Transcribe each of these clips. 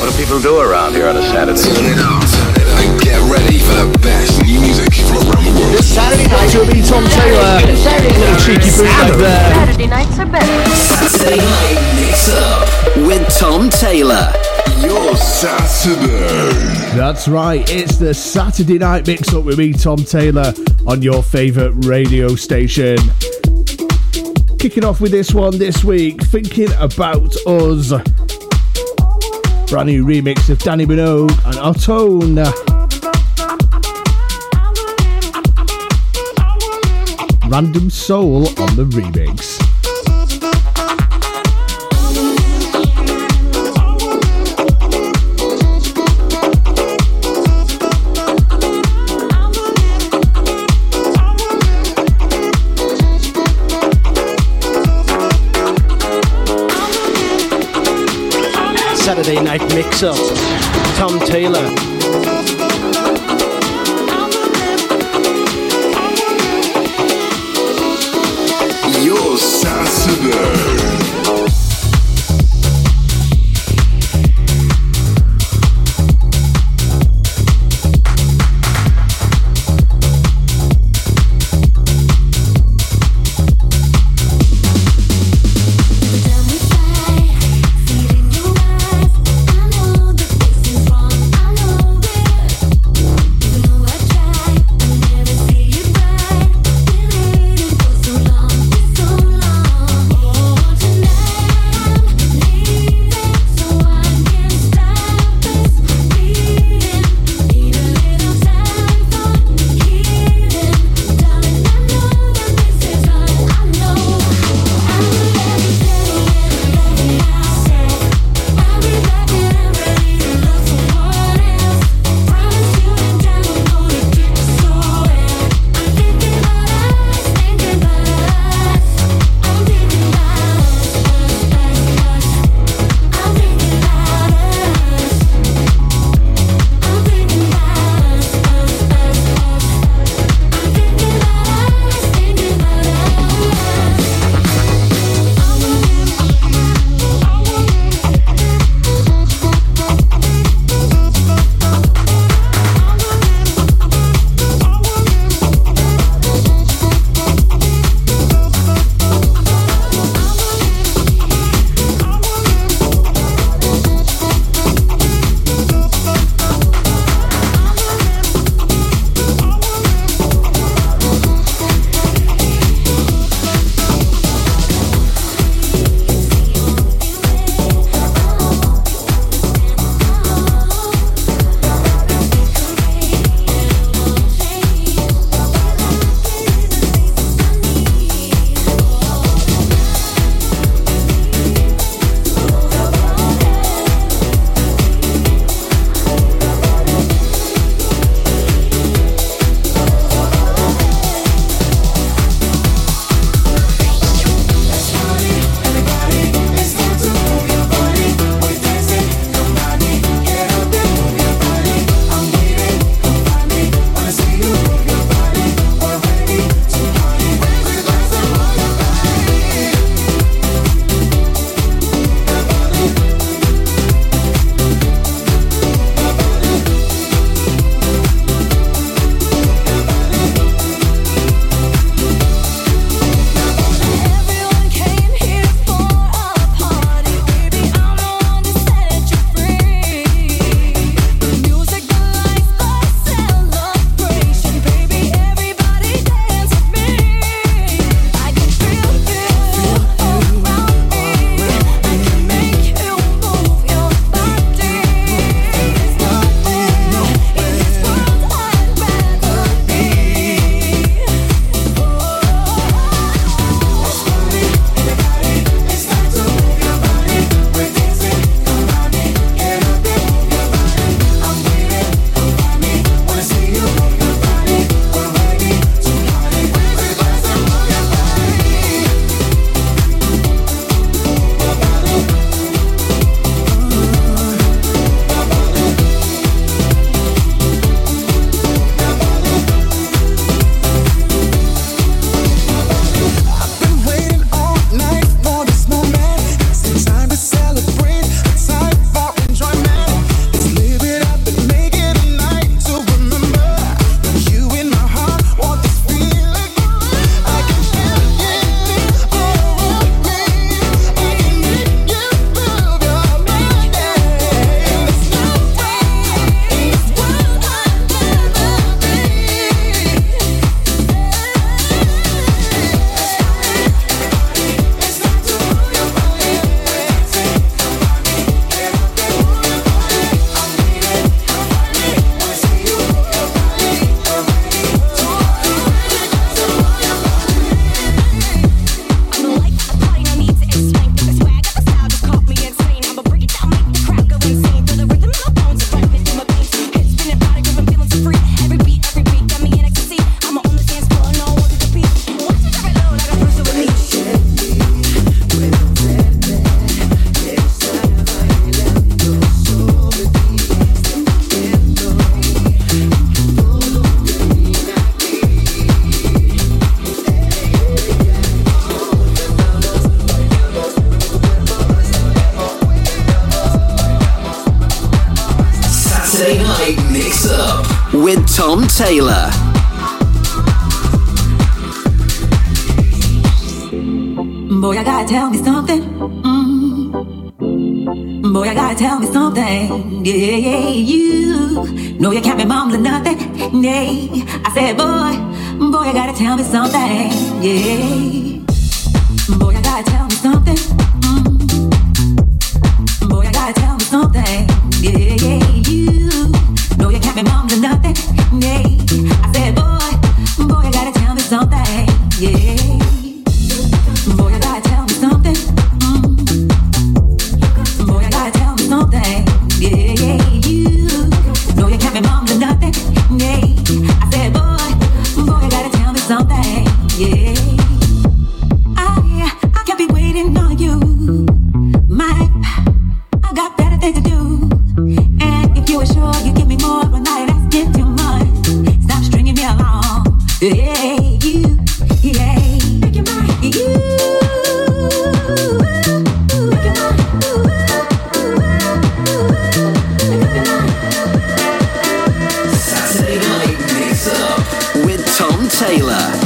What do people do around here on a Saturday? Turn it up, turn it get ready for the best new music from around the world. This Saturday night will be Tom Taylor. Little cheeky bootleg there. Saturday nights are better. Saturday night mix up with Tom Taylor. Your Saturday. That's right, it's the Saturday night mix up with me, Tom Taylor, on your favourite radio station. Kicking off with this one this week, Thinking About Us. Brand new remix of Dannii Minogue and Otone. Random Soul on the remix. Saturday night mix up. Tom Taylor. Your something. Yeah, Taylor.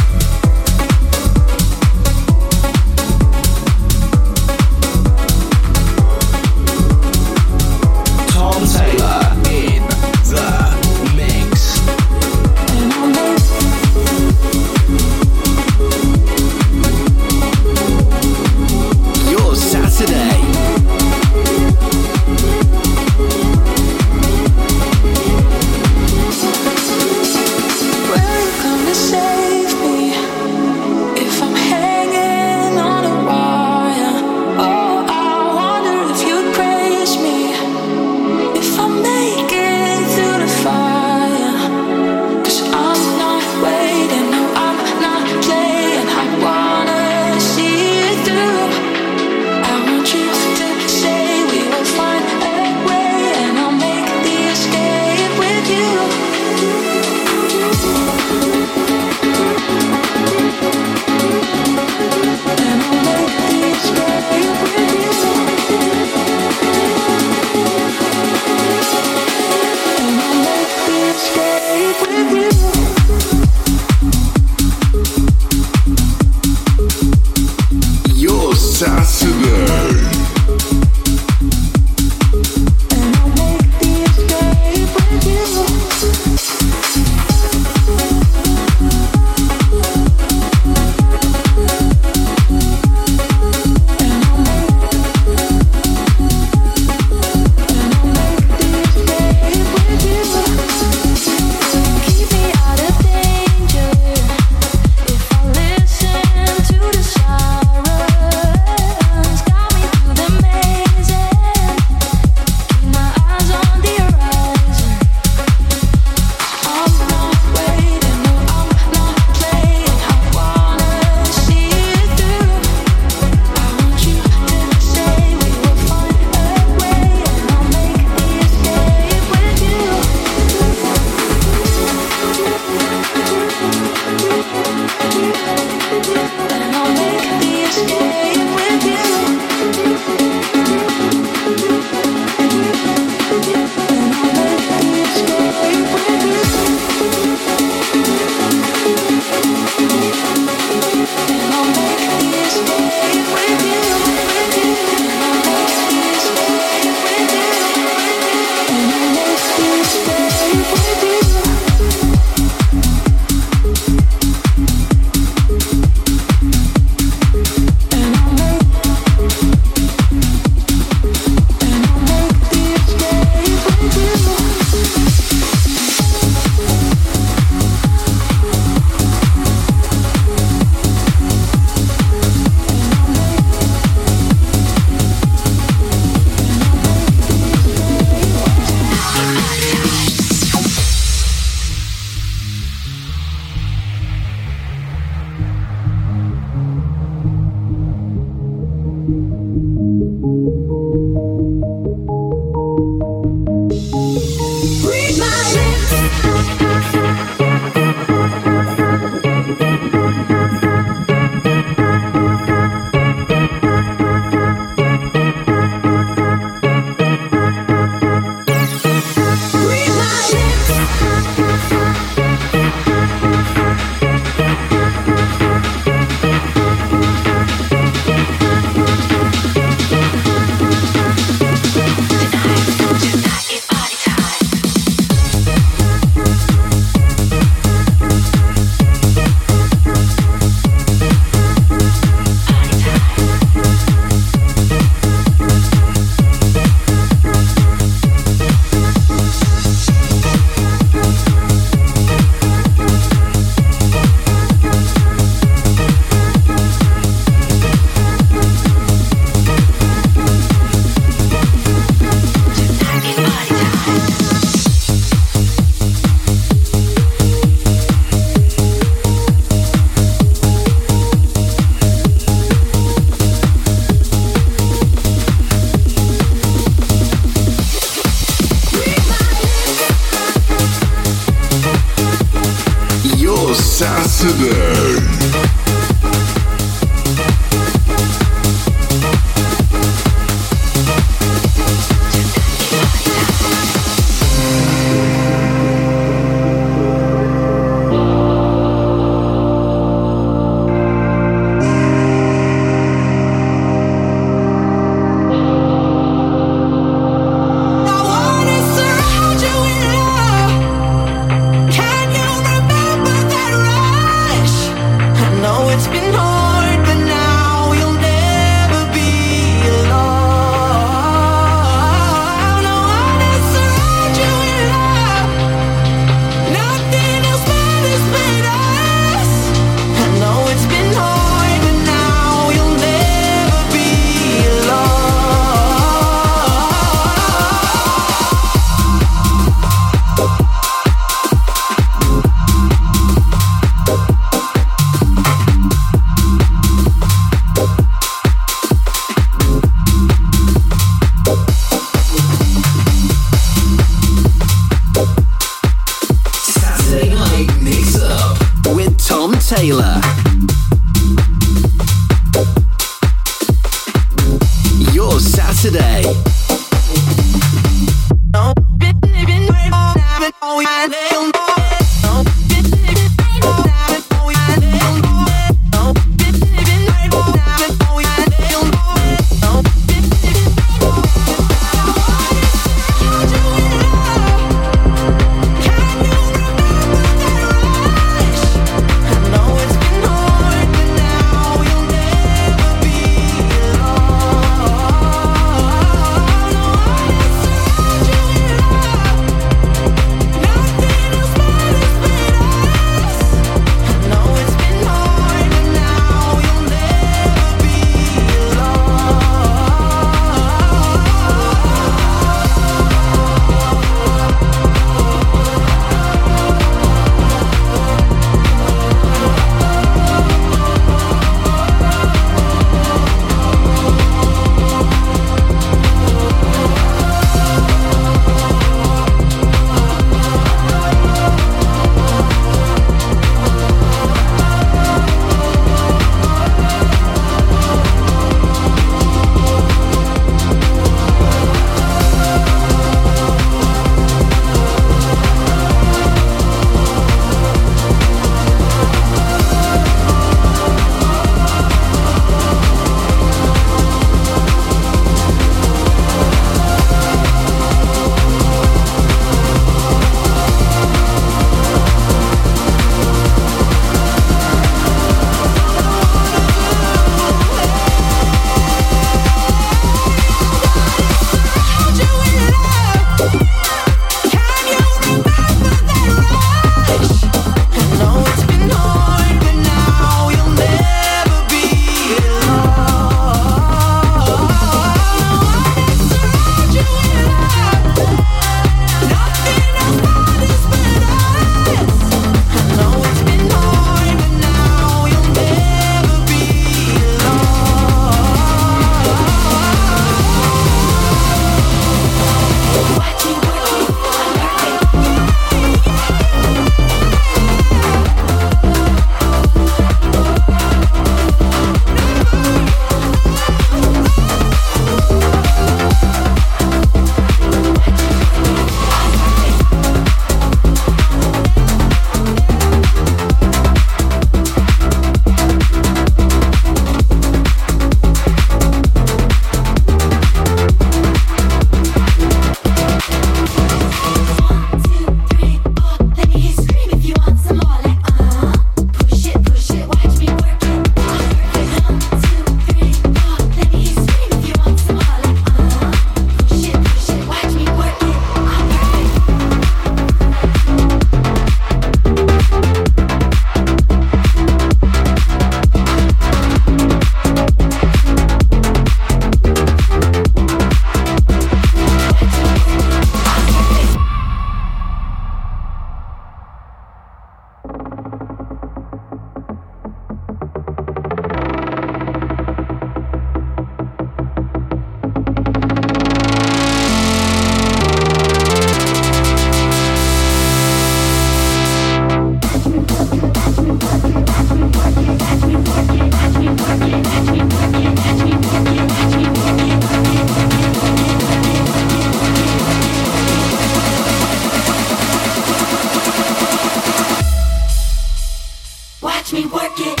me work it.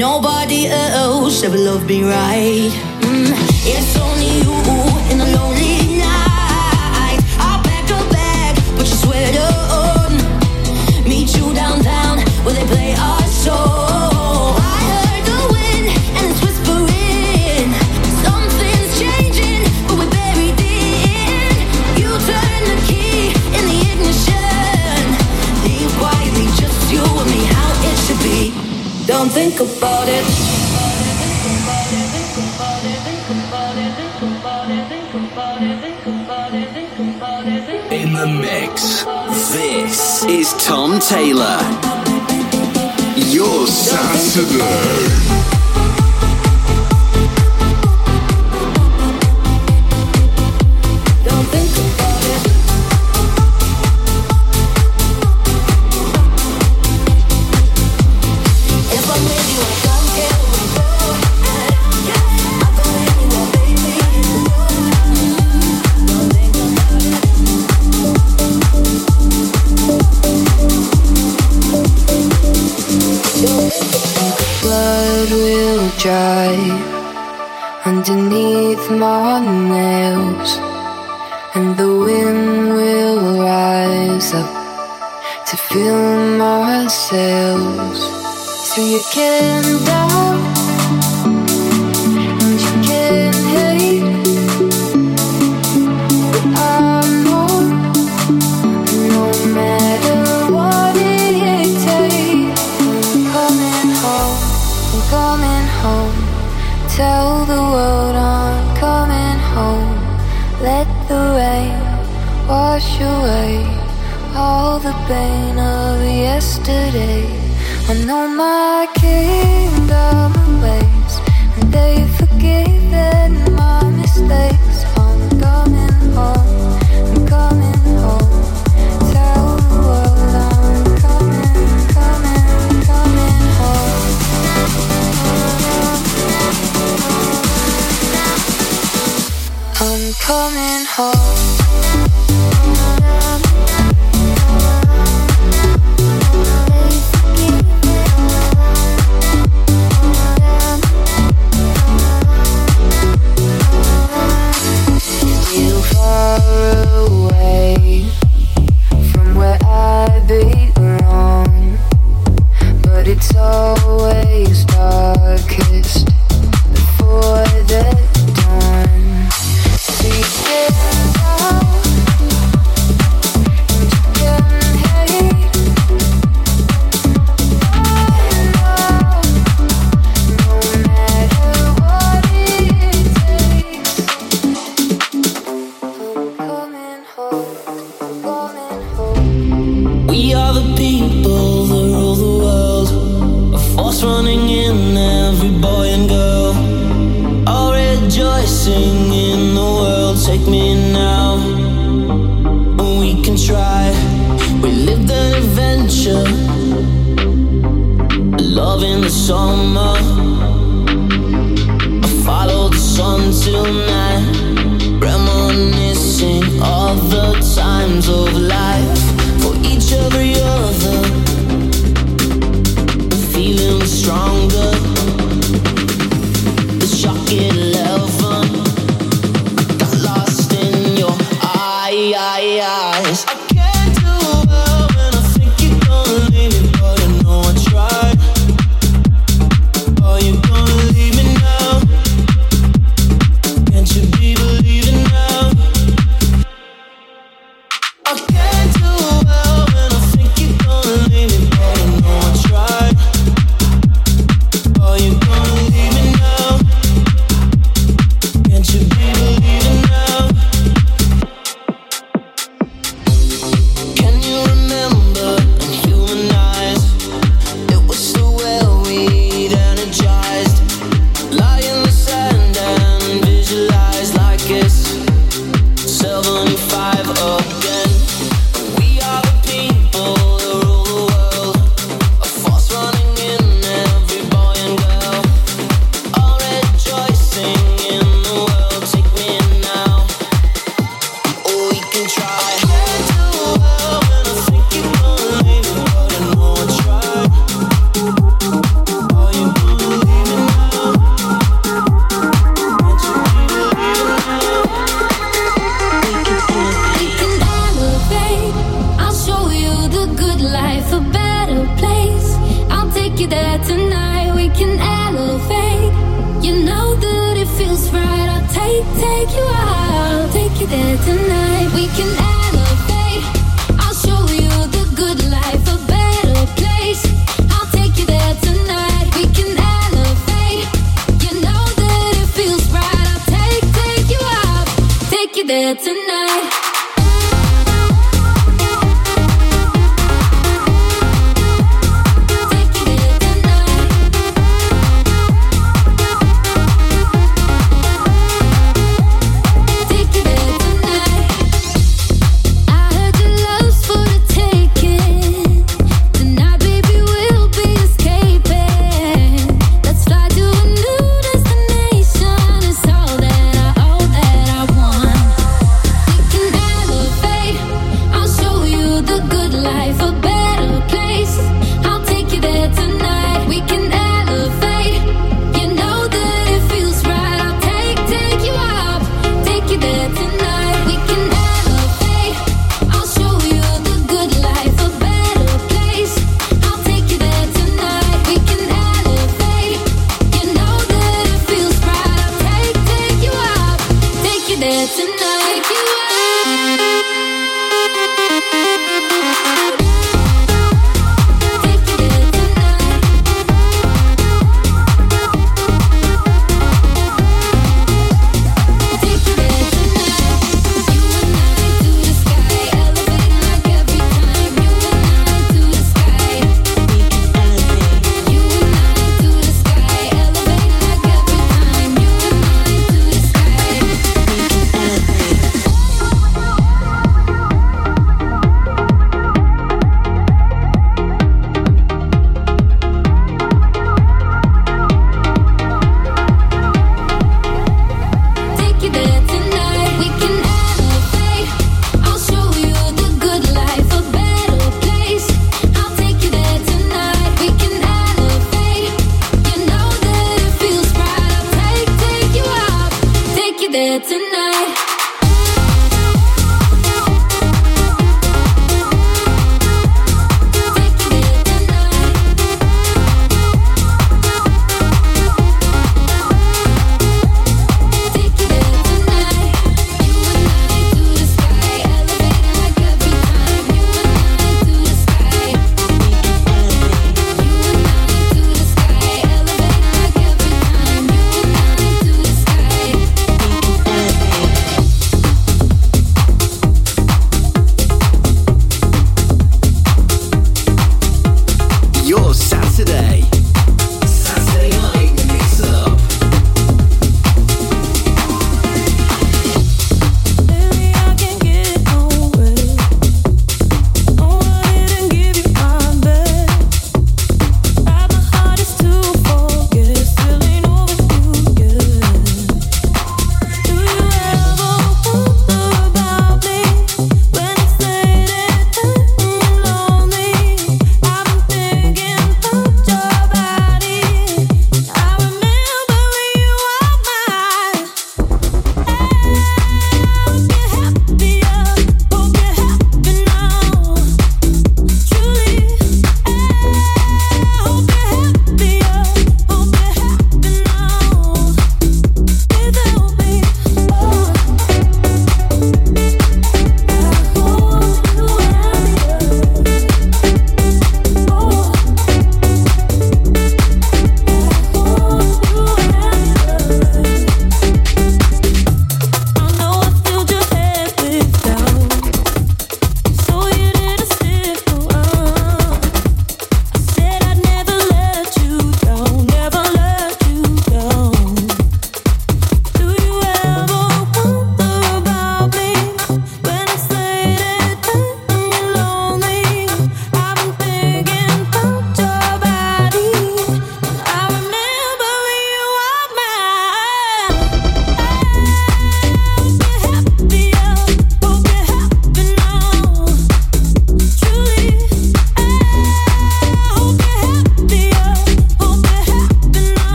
Nobody else ever loved me right. Mm. It's only you in the lonely. think about it. In the mix, this is Tom Taylor. Your Saturday. my nails, and the wind will rise up to fill my sails. So you can. Today, I know my kingdom awaits, and they've forgiven my mistakes. I'm coming home, I'm coming home. Tell the world I'm coming, coming, coming home. I'm coming home.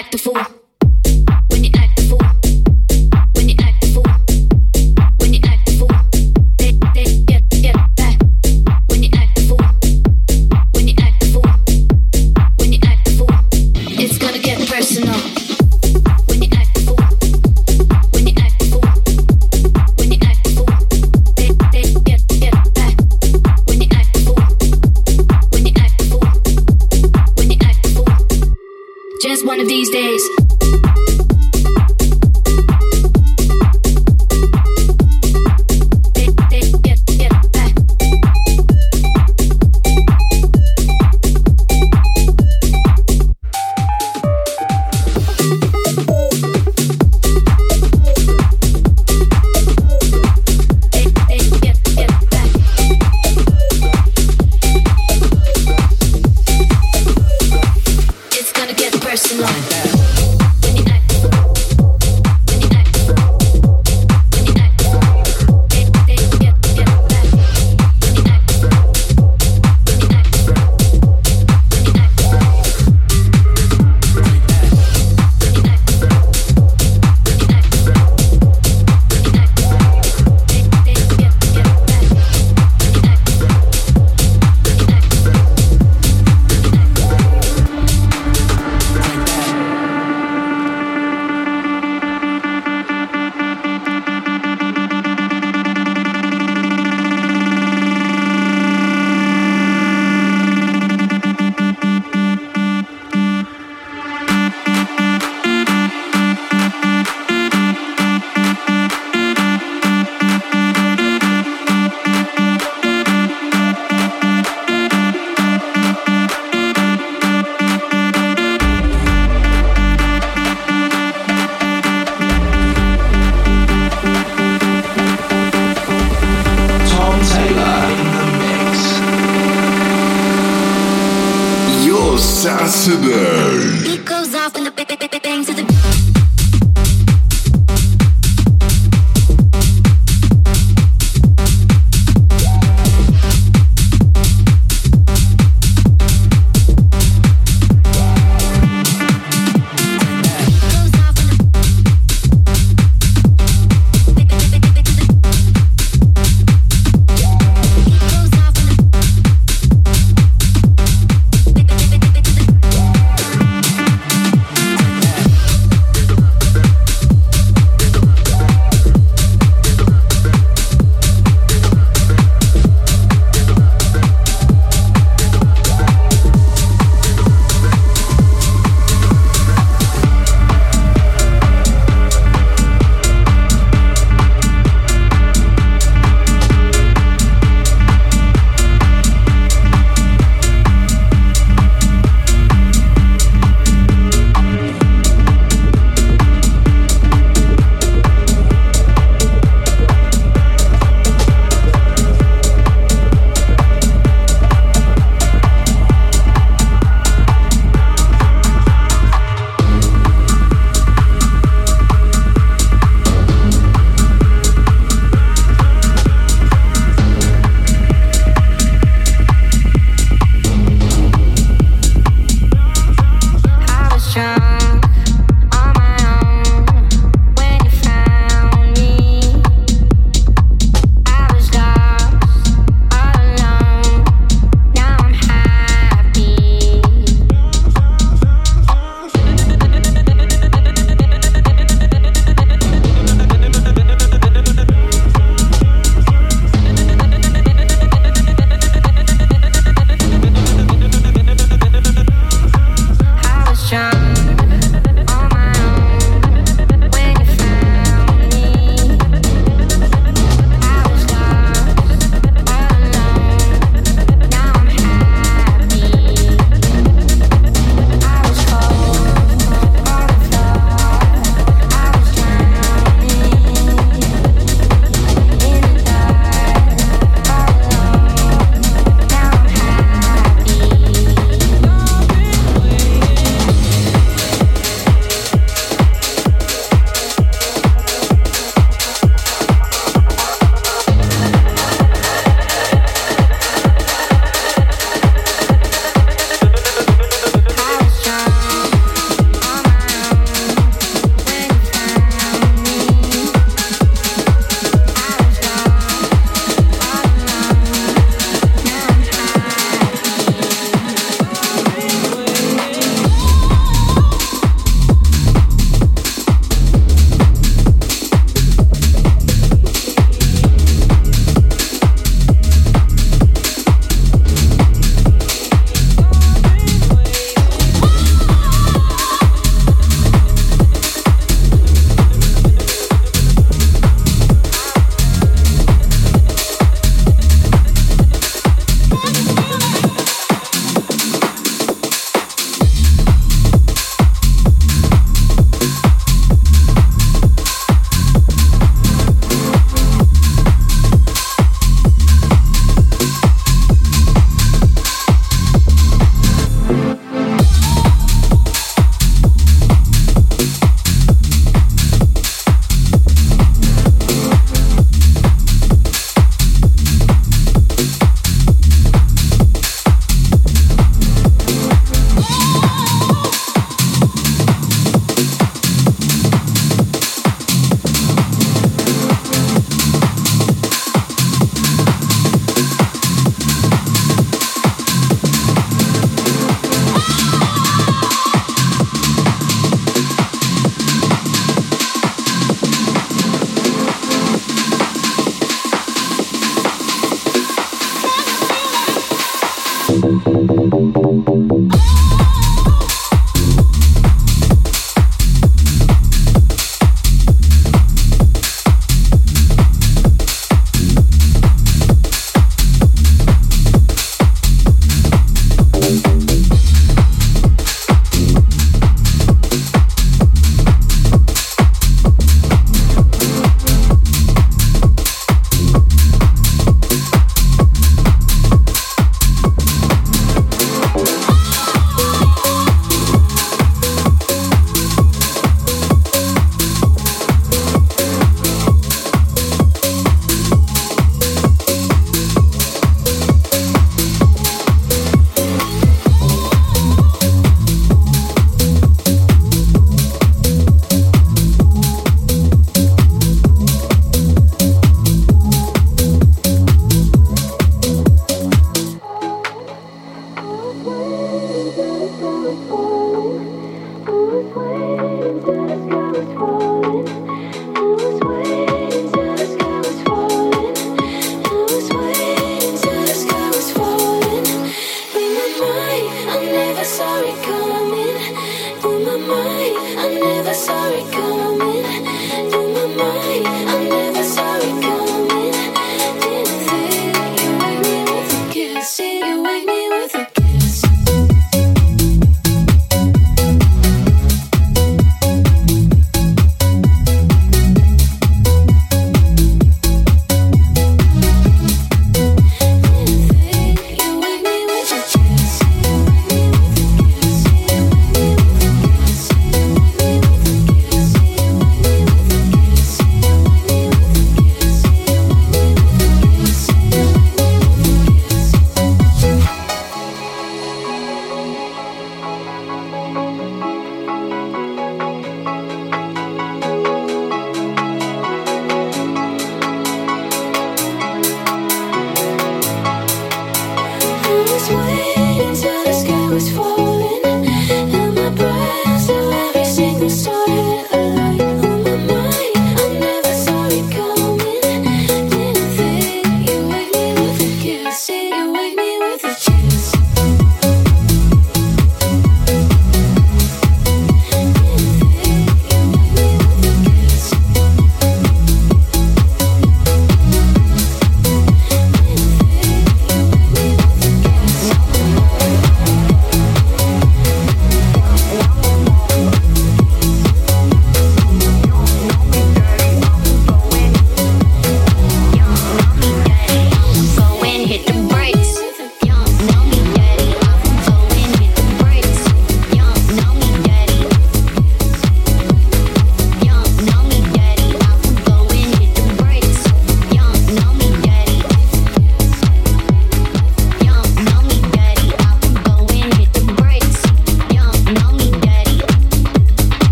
Act a fool.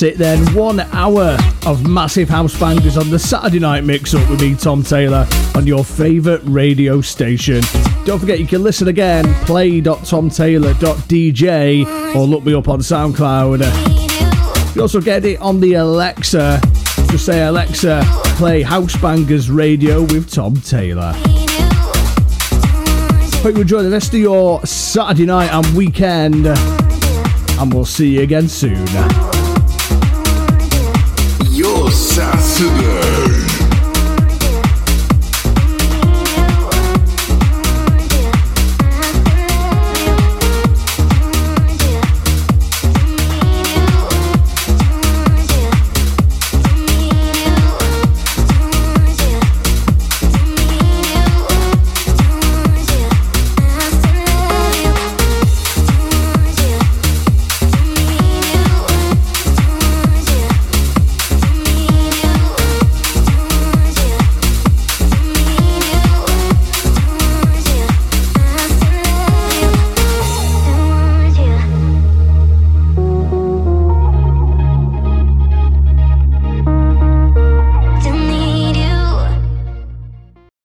That's it then. One hour of massive house bangers on the Saturday night mix up with me, Tom Taylor, on your favourite radio station. Don't forget you can listen again, play.tomtaylor.dj or look me up on SoundCloud. You also get it on the Alexa. Just say, Alexa, play House Bangers Radio with Tom Taylor. Hope you enjoy the rest of your Saturday night and weekend. And we'll see you again soon. Your Saturday